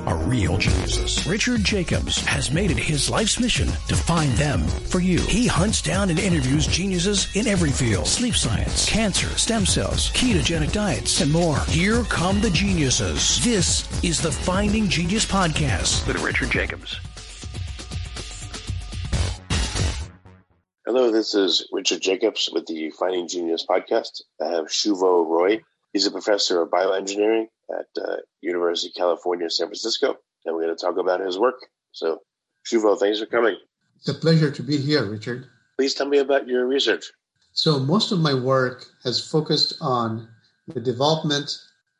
are real geniuses. Richard Jacobs has made it his life's mission to find them for you. He hunts down and interviews geniuses in every field sleep science, cancer, stem cells, ketogenic diets, and more. Here come the geniuses. This is the Finding Genius Podcast with Richard Jacobs. Hello, this is Richard Jacobs with the Finding Genius Podcast. I have Shuvo Roy. He's a professor of bioengineering at uh, University of California, San Francisco, and we're going to talk about his work. So, Shuvo, thanks for coming. It's a pleasure to be here, Richard. Please tell me about your research. So, most of my work has focused on the development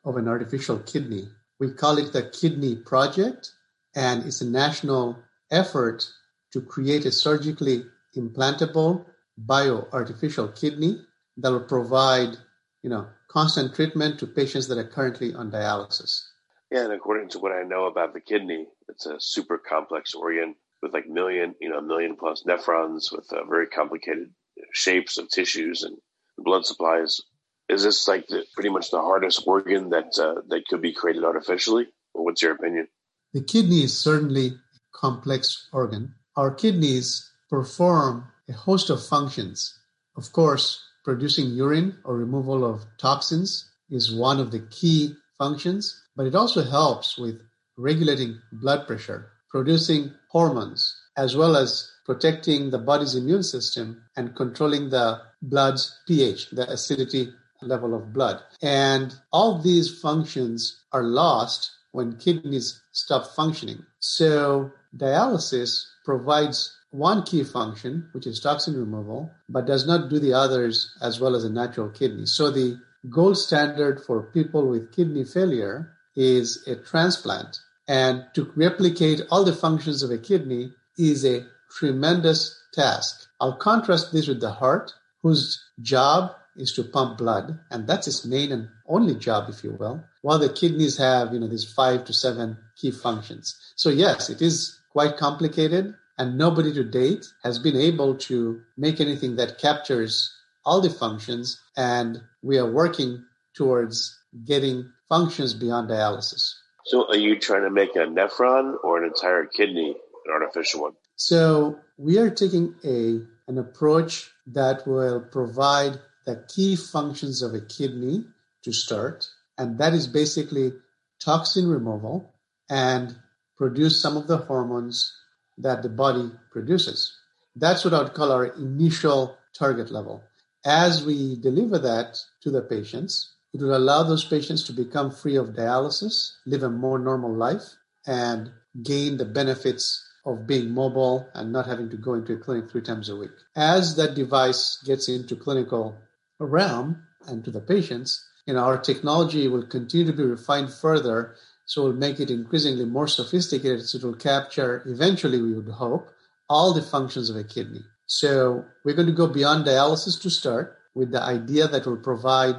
of an artificial kidney. We call it the Kidney Project, and it's a national effort to create a surgically implantable bioartificial kidney that will provide, you know, constant treatment to patients that are currently on dialysis. Yeah, and according to what I know about the kidney, it's a super complex organ with like million, you know, a million plus nephrons with uh, very complicated shapes of tissues and blood supplies. Is this like the, pretty much the hardest organ that uh, that could be created artificially? Or what's your opinion? The kidney is certainly a complex organ. Our kidneys perform a host of functions. Of course, producing urine or removal of toxins is one of the key functions, but it also helps with regulating blood pressure, producing hormones, as well as protecting the body's immune system and controlling the blood's pH, the acidity level of blood. And all these functions are lost when kidneys stop functioning. So dialysis provides one key function, which is toxin removal, but does not do the others as well as a natural kidney. So the gold standard for people with kidney failure is a transplant. And to replicate all the functions of a kidney is a tremendous task. I'll contrast this with the heart, whose job is to pump blood, and that's its main and only job, if you will, while the kidneys have, you know, these five to seven key functions. So yes, it is quite complicated, and nobody to date has been able to make anything that captures all the functions. And we are working towards getting functions beyond dialysis. So, are you trying to make a nephron or an entire kidney an artificial one? So, we are taking a an approach that will provide the key functions of a kidney to start, and that is basically toxin removal and produce some of the hormones that the body produces. That's what I would call our initial target level. As we deliver that to the patients, it will allow those patients to become free of dialysis, live a more normal life, and gain the benefits of being mobile and not having to go into a clinic three times a week. As that device gets into clinical realm and to the patients, you know, our technology will continue to be refined further so we'll make it increasingly more sophisticated so it will capture, eventually, we would hope, all the functions of a kidney. So we're going to go beyond dialysis to start with the idea that will provide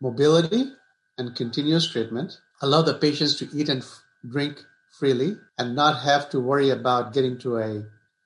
mobility and continuous treatment, allow the patients to eat and f- drink freely, and not have to worry about getting to a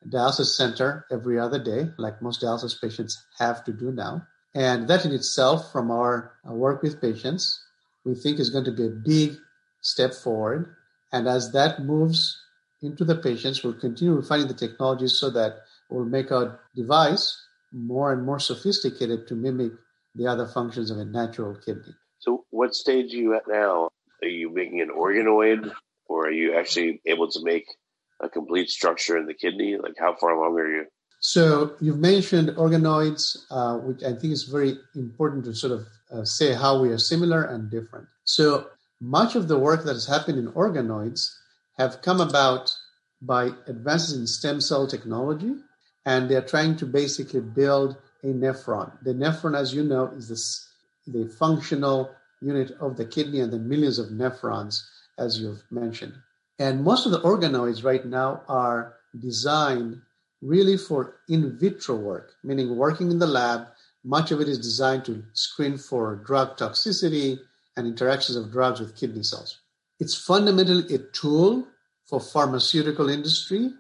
dialysis center every other day, like most dialysis patients have to do now. And that in itself, from our uh, work with patients, we think is going to be a big step forward. And as that moves into the patients, we'll continue refining the technologies so that we'll make our device more and more sophisticated to mimic the other functions of a natural kidney. So, what stage are you at now? Are you making an organoid, or are you actually able to make a complete structure in the kidney? Like, how far along are you? So, you've mentioned organoids, uh, which I think is very important to sort of uh, say how we are similar and different. So, much of the work that has happened in organoids have come about by advances in stem cell technology, and they're trying to basically build a nephron. The nephron, as you know, is this, the functional unit of the kidney and the millions of nephrons, as you've mentioned. And most of the organoids right now are designed really for in vitro work, meaning working in the lab. Much of it is designed to screen for drug toxicity, and interactions of drugs with kidney cells. It's fundamentally a tool for pharmaceutical industry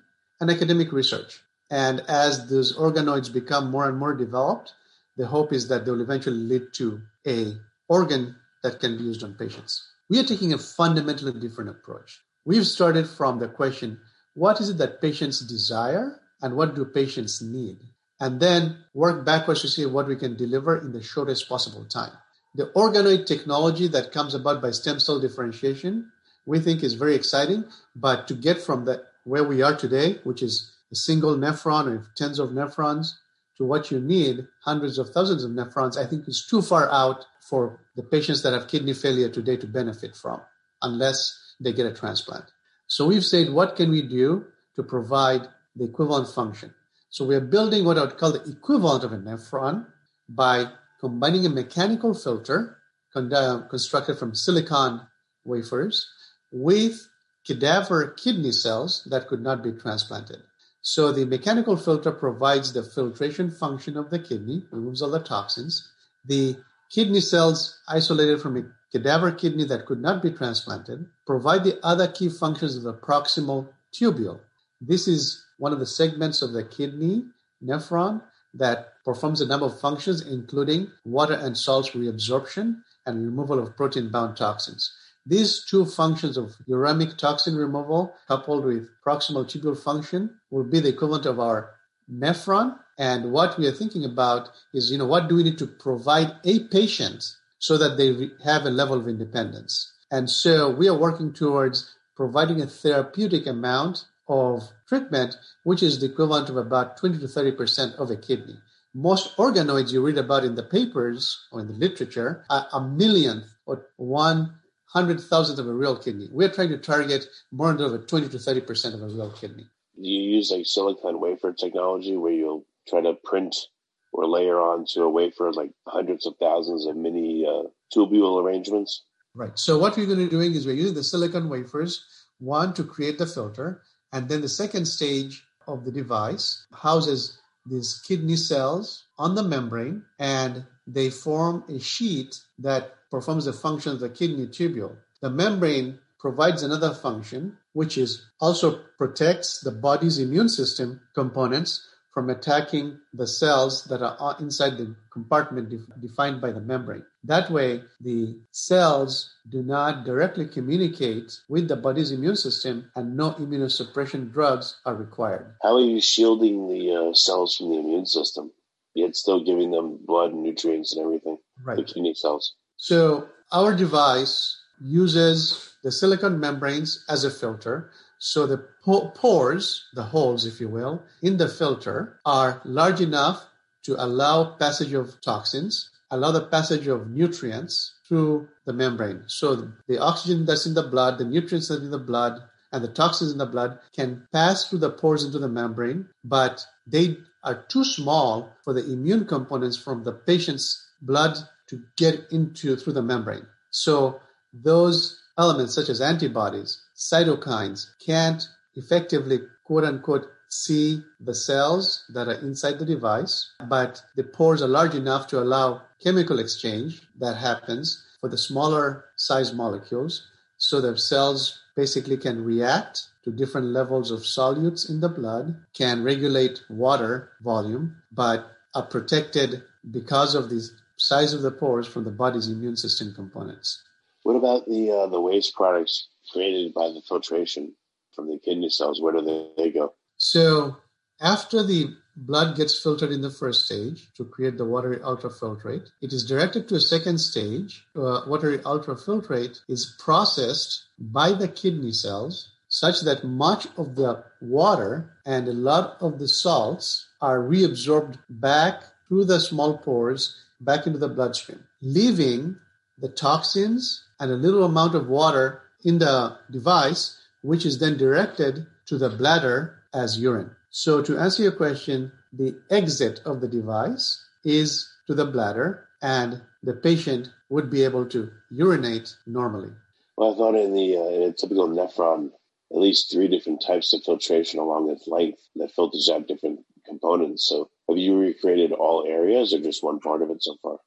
and academic research. And as those organoids become more and more developed, the hope is that they will eventually lead to a organ that can be used on patients. We are taking a fundamentally different approach. We've started from the question, what is it that patients desire and what do patients need? And then work backwards to see what we can deliver in the shortest possible time. The organoid technology that comes about by stem cell differentiation, we think is very exciting, but to get from the, where we are today, which is a single nephron or tens of nephrons, to what you need, hundreds of thousands of nephrons, I think is too far out for the patients that have kidney failure today to benefit from, unless they get a transplant. So we've said, what can we do to provide the equivalent function? So we are building what I would call the equivalent of a nephron by combining a mechanical filter con- constructed from silicon wafers with cadaver kidney cells that could not be transplanted. So the mechanical filter provides the filtration function of the kidney, removes all the toxins. The kidney cells isolated from a cadaver kidney that could not be transplanted provide the other key functions of the proximal tubule. This is one of the segments of the kidney nephron that performs a number of functions, including water and salts reabsorption and removal of protein bound toxins. These two functions of uremic toxin removal coupled with proximal tubule function will be the equivalent of our nephron. And what we are thinking about is, you know, what do we need to provide a patient so that they have a level of independence? And so we are working towards providing a therapeutic amount of treatment, which is the equivalent of about 20 to 30% of a kidney. Most organoids you read about in the papers or in the literature are a millionth or one hundred thousandth of a real kidney. We're trying to target more than over 20 to 30% of a real kidney. Do you use like silicon wafer technology where you'll try to print or layer onto a wafer like hundreds of thousands of mini uh, tubule arrangements? Right. So what we're going to be doing is we're using the silicon wafers, one to create the filter, and then the second stage of the device houses these kidney cells on the membrane and they form a sheet that performs the function of the kidney tubule. The membrane provides another function, which is also protects the body's immune system components from attacking the cells that are inside the compartment defined by the membrane. That way, the cells do not directly communicate with the body's immune system and no immunosuppression drugs are required. How are you shielding the uh, cells from the immune system, yet still giving them blood and nutrients and everything? Right. The kidney cells. So our device uses the silicon membranes as a filter. So the pores, the holes, if you will, in the filter are large enough to allow passage of toxins, allow the passage of nutrients through the membrane. So the oxygen that's in the blood, the nutrients that are in the blood, and the toxins in the blood can pass through the pores into the membrane, but they are too small for the immune components from the patient's blood to get into through the membrane. So those elements such as antibodies, cytokines can't effectively quote unquote see the cells that are inside the device, but the pores are large enough to allow chemical exchange that happens for the smaller size molecules. So the cells basically can react to different levels of solutes in the blood, can regulate water volume, but are protected because of these size of the pores from the body's immune system components. What about the uh, the waste products created by the filtration from the kidney cells? Where do they, they go? So after the blood gets filtered in the first stage to create the watery ultrafiltrate, it is directed to a second stage. Uh, watery ultrafiltrate is processed by the kidney cells such that much of the water and a lot of the salts are reabsorbed back through the small pores back into the bloodstream, leaving the toxins and a little amount of water in the device, which is then directed to the bladder as urine. So, to answer your question, the exit of the device is to the bladder, and the patient would be able to urinate normally. Well, I thought in the uh, in a typical nephron, at least three different types of filtration along its length that filters out different components. So have you recreated all areas or just one part of it so far?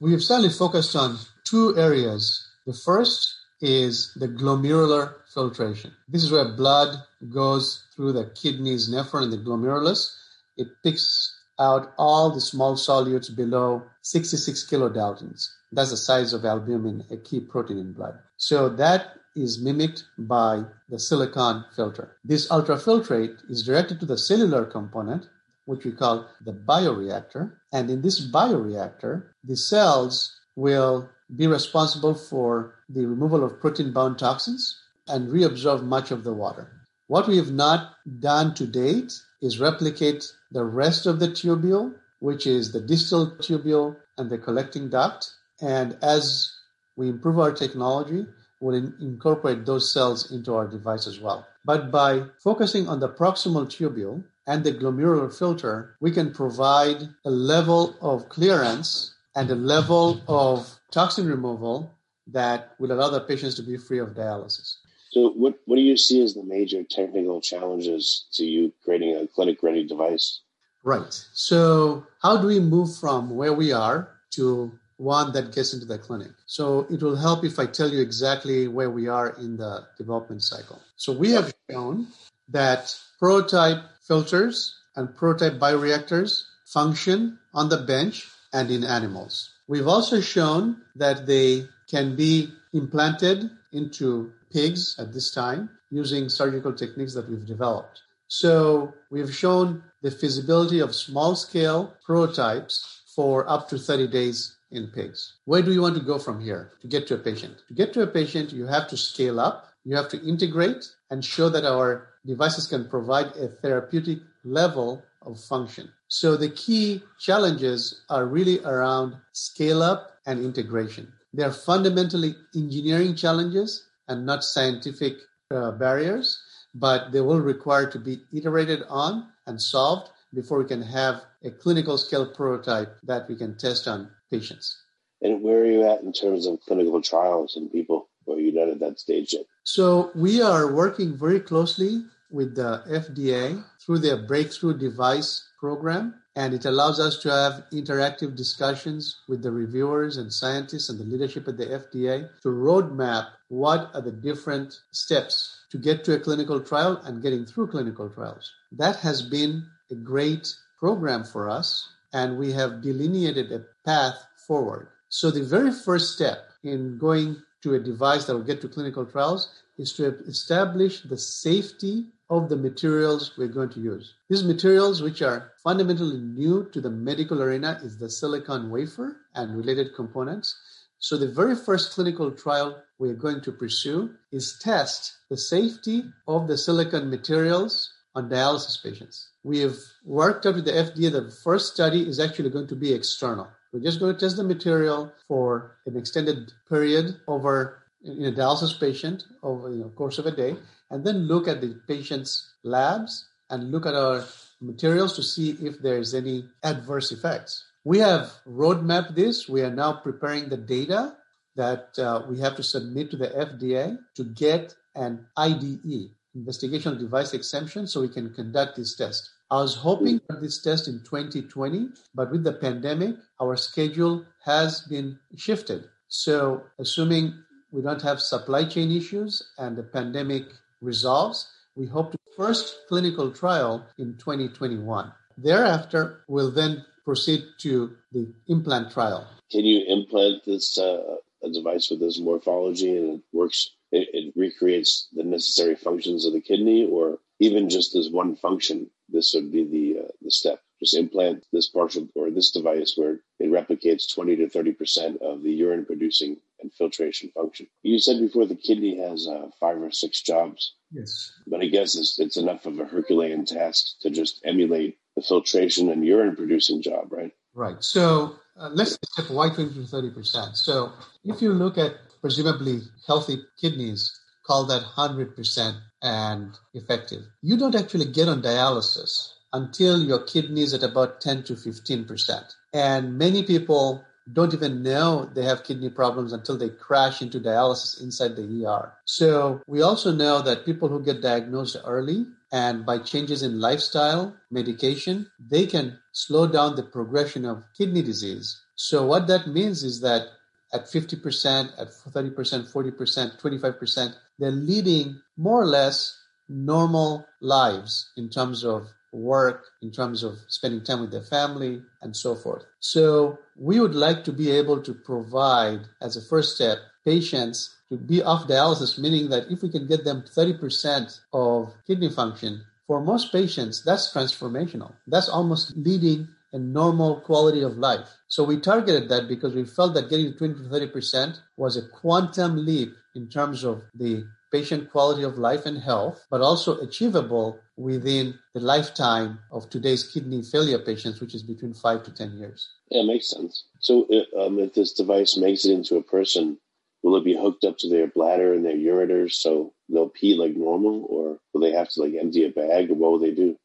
We have certainly focused on two areas. The first is the glomerular filtration. This is where blood goes through the kidney's nephron and the glomerulus. It picks out all the small solutes below 66 kilodaltons. That's the size of albumin, a key protein in blood. So that is mimicked by the silicon filter. This ultrafiltrate is directed to the cellular component, which we call the bioreactor. And in this bioreactor, the cells will be responsible for the removal of protein bound toxins and reabsorb much of the water. What we have not done to date is replicate the rest of the tubule, which is the distal tubule and the collecting duct. And as we improve our technology, we'll in- incorporate those cells into our device as well. But by focusing on the proximal tubule and the glomerular filter, we can provide a level of clearance and a level of toxin removal that will allow the patients to be free of dialysis. So, what, what do you see as the major technical challenges to you creating a clinic ready device? Right. So, how do we move from where we are to one that gets into the clinic? So, it will help if I tell you exactly where we are in the development cycle. So, we have shown that prototype filters and prototype bioreactors function on the bench and in animals. We've also shown that they can be implanted into pigs at this time using surgical techniques that we've developed. So we've shown the feasibility of small scale prototypes for up to 30 days in pigs. Where do you want to go from here to get to a patient? To get to a patient, you have to scale up, you have to integrate and show that our devices can provide a therapeutic level of function. So the key challenges are really around scale up and integration. They're fundamentally engineering challenges and not scientific uh, barriers, but they will require to be iterated on and solved before we can have a clinical scale prototype that we can test on patients. And where are you at in terms of clinical trials and people? Or are you not at that stage yet? So we are working very closely with the FDA through their breakthrough device program. And it allows us to have interactive discussions with the reviewers and scientists and the leadership at the FDA to roadmap what are the different steps to get to a clinical trial and getting through clinical trials. That has been a great program for us, and we have delineated a path forward. So the very first step in going to a device that will get to clinical trials is to establish the safety of the materials we're going to use. These materials, which are fundamentally new to the medical arena, is the silicon wafer and related components. So the very first clinical trial we're going to pursue is test the safety of the silicon materials on dialysis patients. We have worked out with the FDA that the first study is actually going to be external. We're just going to test the material for an extended period over in a dialysis patient over the course of a day, and then look at the patient's labs and look at our materials to see if there's any adverse effects. We have roadmapped this. We are now preparing the data that uh, we have to submit to the FDA to get an IDE, investigational device exemption, so we can conduct this test. I was hoping for this test in 2020, but with the pandemic, our schedule has been shifted. So, assuming we don't have supply chain issues and the pandemic resolves, we hope to first clinical trial in 2021. Thereafter, we'll then proceed to the implant trial. Can you implant this uh, a device with this morphology and it works? It, it recreates the necessary functions of the kidney, or even just as one function. This would be the uh, the step. Just implant this partial or this device where it replicates 20 to 30 percent of the urine producing and filtration function. You said before the kidney has uh, five or six jobs. Yes. But I guess it's, it's enough of a Herculean task to just emulate the filtration and urine producing job, right? Right. So uh, let's step why 20 to 30%. So if you look at presumably healthy kidneys, call that 100% and effective. You don't actually get on dialysis until your kidney is at about 10 to 15%. And many people don't even know they have kidney problems until they crash into dialysis inside the ER. So we also know that people who get diagnosed early and by changes in lifestyle, medication, they can slow down the progression of kidney disease. So what that means is that at 50%, at 30%, 40%, 25%. They're leading more or less normal lives in terms of work, in terms of spending time with their family, and so forth. So we would like to be able to provide, as a first step, patients to be off dialysis, meaning that if we can get them 30% of kidney function, for most patients, that's transformational. That's almost leading a normal quality of life. So we targeted that because we felt that getting to 20 to 30% was a quantum leap in terms of the patient quality of life and health, but also achievable within the lifetime of today's kidney failure patients, which is between five to 10 years. Yeah, it makes sense. So um, if this device makes it into a person, will it be hooked up to their bladder and their ureters so they'll pee like normal, or will they have to like empty a bag, or what will they do?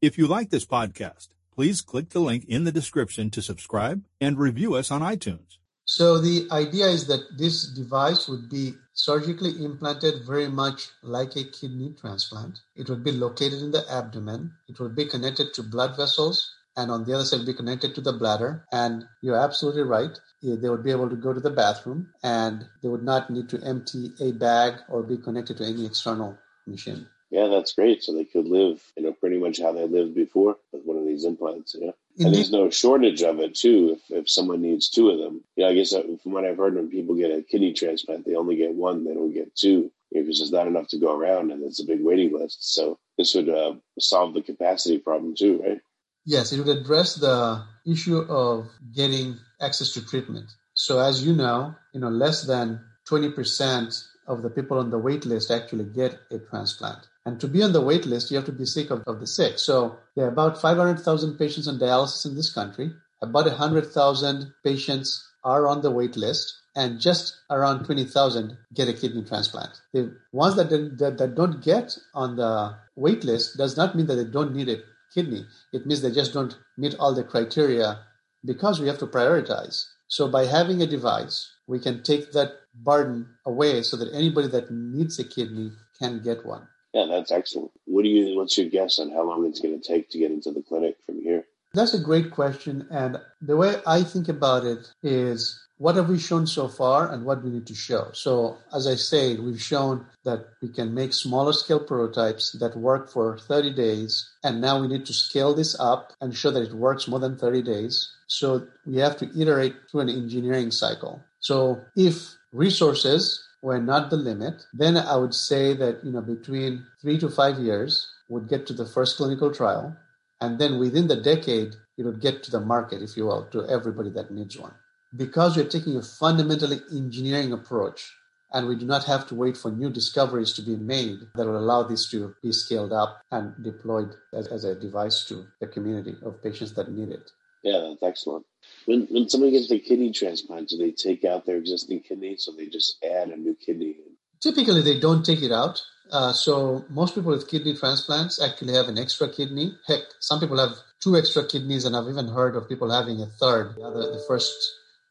If you like this podcast, please click the link in the description to subscribe and review us on iTunes. So the idea is that this device would be surgically implanted very much like a kidney transplant. It would be located in the abdomen. It would be connected to blood vessels and on the other side be connected to the bladder. And you're absolutely right. They would be able to go to the bathroom and they would not need to empty a bag or be connected to any external machine. Yeah, that's great. So they could live, you know, pretty much how they lived before with one of these implants. Yeah. Indeed. And there's no shortage of it too. If, if someone needs two of them, yeah, I guess uh, from what I've heard, when people get a kidney transplant, they only get one. They don't get two because there's not enough to go around, and it's a big waiting list. So this would uh, solve the capacity problem too, right? Yes, it would address the issue of getting access to treatment. So as you know, you know, less than 20% of the people on the wait list actually get a transplant. And to be on the wait list, you have to be sick of, of the sick. So there are about 500,000 patients on dialysis in this country. About 100,000 patients are on the wait list and just around 20,000 get a kidney transplant. The ones that, that, that don't get on the wait list does not mean that they don't need a kidney. It means they just don't meet all the criteria because we have to prioritize. So by having a device, we can take that burden away so that anybody that needs a kidney can get one. Yeah, that's excellent. What do you? What's your guess on how long it's going to take to get into the clinic from here? That's a great question, and the way I think about it is what have we shown so far and what we need to show. So, as I say, we've shown that we can make smaller scale prototypes that work for 30 days, and now we need to scale this up and show that it works more than 30 days. So, we have to iterate through an engineering cycle. So, if resources were not the limit, then I would say that you know between three to five years would get to the first clinical trial, and then within the decade it would get to the market, if you will, to everybody that needs one. Because we're taking a fundamentally engineering approach, and we do not have to wait for new discoveries to be made that will allow this to be scaled up and deployed as, as a device to the community of patients that need it. Yeah, that's excellent. When when somebody gets a kidney transplant, do they take out their existing kidney, so they just add a new kidney? Typically, they don't take it out. Uh, so most people with kidney transplants actually have an extra kidney. Heck, some people have two extra kidneys, and I've even heard of people having a third. The other, the first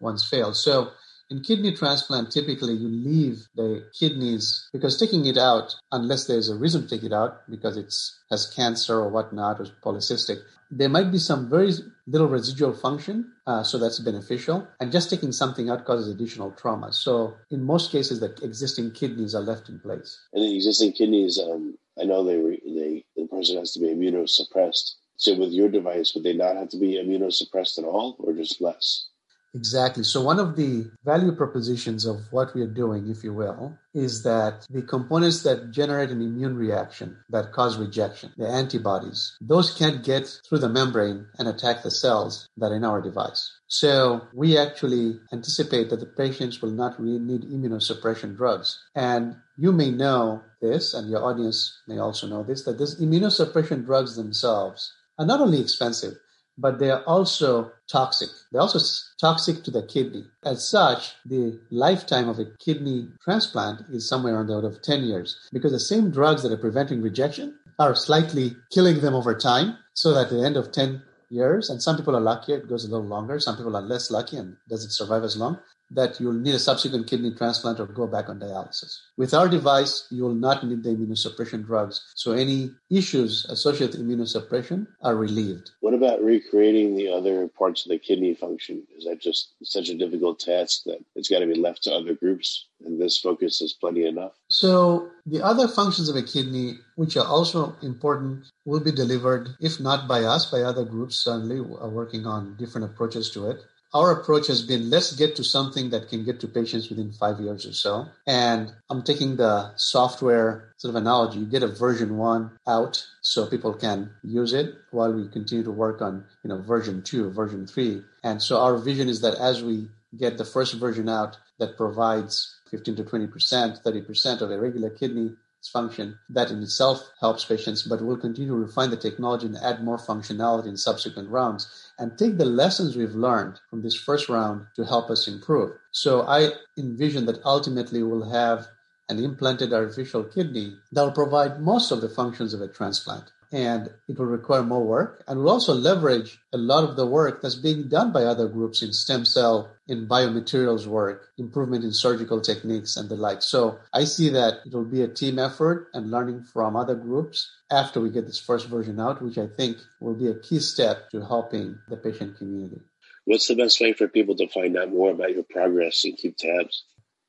ones failed. So in kidney transplant, typically you leave the kidneys because taking it out, unless there's a reason to take it out because it has cancer or whatnot or polycystic, there might be some very little residual function, uh, so that's beneficial. And just taking something out causes additional trauma. So in most cases, the existing kidneys are left in place. And the existing kidneys, um, I know they, re- they the person has to be immunosuppressed. So with your device, would they not have to be immunosuppressed at all, or just less? Exactly. So, one of the value propositions of what we are doing, if you will, is that the components that generate an immune reaction that cause rejection, the antibodies, those can't get through the membrane and attack the cells that are in our device. So, we actually anticipate that the patients will not really need immunosuppression drugs. And you may know this, and your audience may also know this, that these immunosuppression drugs themselves are not only expensive, but they are also toxic. They're also toxic to the kidney. As such, the lifetime of a kidney transplant is somewhere on the order of 10 years because the same drugs that are preventing rejection are slightly killing them over time so that at the end of 10 years, and some people are luckier, it goes a little longer. Some people are less lucky and doesn't survive as long. That you'll need a subsequent kidney transplant or go back on dialysis. With our device, you will not need the immunosuppression drugs. So any issues associated with immunosuppression are relieved. What about recreating the other parts of the kidney function? Is that just such a difficult task that it's got to be left to other groups? And this focus is plenty enough? So the other functions of a kidney, which are also important, will be delivered, if not by us, by other groups, certainly are working on different approaches to it our approach has been let's get to something that can get to patients within five years or so. And I'm taking the software sort of analogy. You get a version one out so people can use it while we continue to work on, you know, version two, version three. And so our vision is that as we get the first version out that provides 15 to 20%, 30% of a regular kidney function. That in itself helps patients, but we'll continue to refine the technology and add more functionality in subsequent rounds and take the lessons we've learned from this first round to help us improve. So I envision that ultimately we'll have an implanted artificial kidney that will provide most of the functions of a transplant and it will require more work and will also leverage a lot of the work that's being done by other groups in stem cell, in biomaterials work, improvement in surgical techniques and the like. So I see that it will be a team effort and learning from other groups after we get this first version out, which I think will be a key step to helping the patient community. What's the best way for people to find out more about your progress and keep tabs?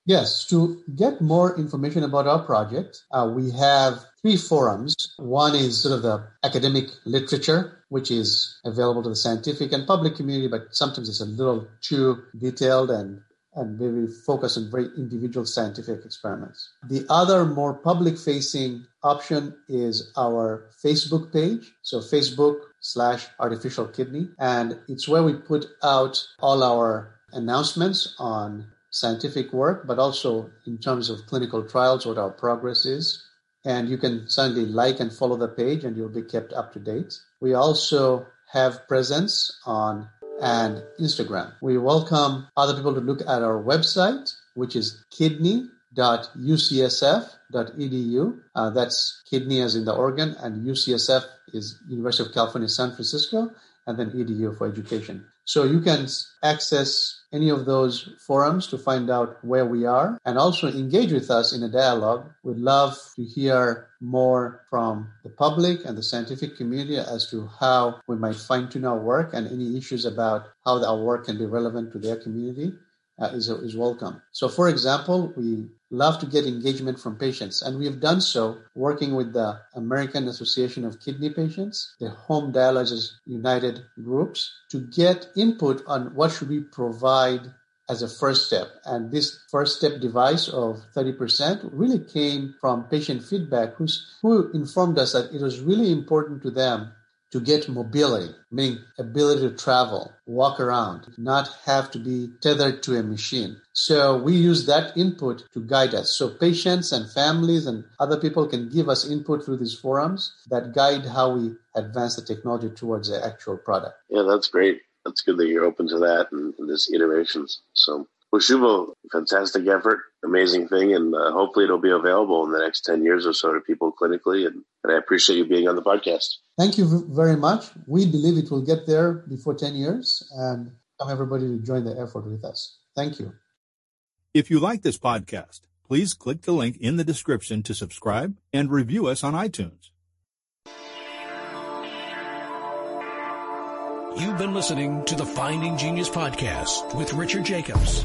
Yes, to get more information about our project, uh, we have three forums. One is sort of the academic literature, which is available to the scientific and public community, but sometimes it's a little too detailed and and very focused on very individual scientific experiments. The other more public facing option is our Facebook page. So Facebook slash artificial kidney. And it's where we put out all our announcements on scientific work, but also in terms of clinical trials, what our progress is. And you can certainly like and follow the page and you'll be kept up to date. We also have presence on and Instagram. We welcome other people to look at our website, which is kidney.ucsf.edu. Uh, that's kidney as in the organ, and UCSF is University of California, San Francisco, and then edu for education. So you can access any of those forums to find out where we are and also engage with us in a dialogue. We'd love to hear more from the public and the scientific community as to how we might fine tune our work and any issues about how our work can be relevant to their community uh, is, is welcome. So, for example, we love to get engagement from patients, and we have done so working with the American Association of Kidney Patients, the Home Dialyzors United groups, to get input on what should we provide as a first step. And this first step device of 30% really came from patient feedback who informed us that it was really important to them to get mobility, meaning ability to travel, walk around, not have to be tethered to a machine. So we use that input to guide us. So patients and families and other people can give us input through these forums that guide how we advance the technology towards the actual product. Yeah, that's great. That's good that you're open to that and, and this iterations. So well, Shuvo, fantastic effort, amazing thing, and uh, hopefully it'll be available in the next 10 years or so to people clinically. And, and I appreciate you being on the podcast. Thank you very much. We believe it will get there before 10 years, and come everybody to join the effort with us. Thank you. If you like this podcast, please click the link in the description to subscribe and review us on iTunes. You've been listening to the Finding Genius podcast with Richard Jacobs.